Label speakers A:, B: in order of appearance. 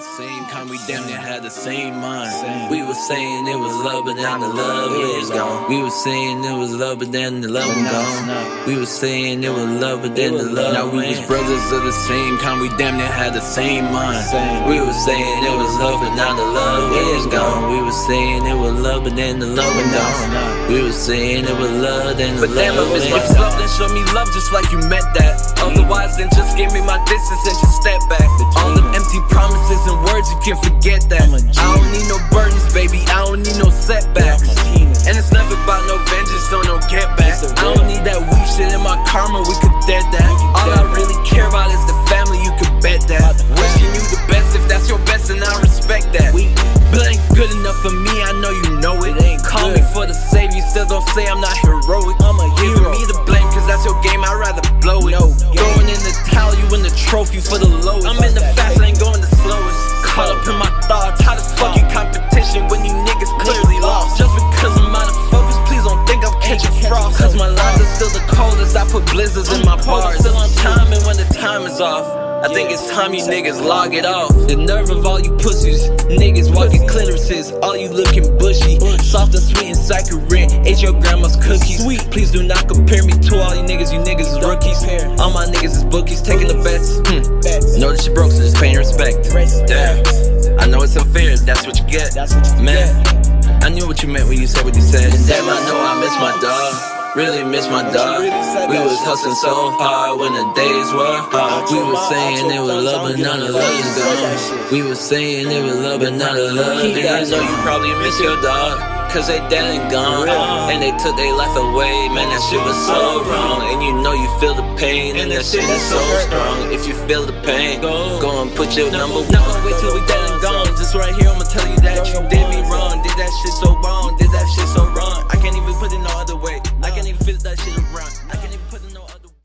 A: the same kind, we damn near had the same mind. We were saying it was love, but then the love is gone. We were saying it was love, but then the love was gone. We were saying it was love, but then the love. Now we was brothers of the same kind, we damn near had the same mind. We were saying it was love, but now the love is gone. We were saying it was love, but then the love was gone. We were saying it was love, then the
B: But
A: love
B: damn, I miss
A: is gone.
B: love, then show me love just like you meant that. Mm. Otherwise, then just give me my distance and just step I know you know it. Call me for the save, you still don't say I'm not heroic. I'm a Giving me the blame, cause that's your game, I'd rather blow it. Throwing in the towel, you win the trophy for the lowest. I'm in the fast lane, going the slowest. Caught up in my thoughts, how the fuck you competition when you niggas clearly lost? Just because I'm out of focus, please don't think I'm catching frost. Cause my lines are still the coldest, I put blizzards in my bars. Still on time, and when the time is off. I think it's time you niggas log it off. The nerve of all you pussies, niggas walking all you looking bushy, soft and sweet and saccharine. Ate your grandma's cookies. Sweet, please do not compare me to all you niggas. You niggas is rookies. All my niggas is bookies, taking the bets. Hmm. Know that you broke, so just pay respect. Damn, I know it's unfair. That's what you get. Man, I knew what you meant when you said what you said. And damn, I know I miss my dog. Really miss my dog. We was hustling so hard when the days were hard. We was saying it was love, but now the love is gone. We was saying it was love, but now the love is gone. I know you probably miss your dog. Cause they dead and gone. And they took their life away. Man, that shit was so wrong. And you know you feel the pain. And that shit is so strong. If you feel the pain, go and put your number one. Gonna wait till we dead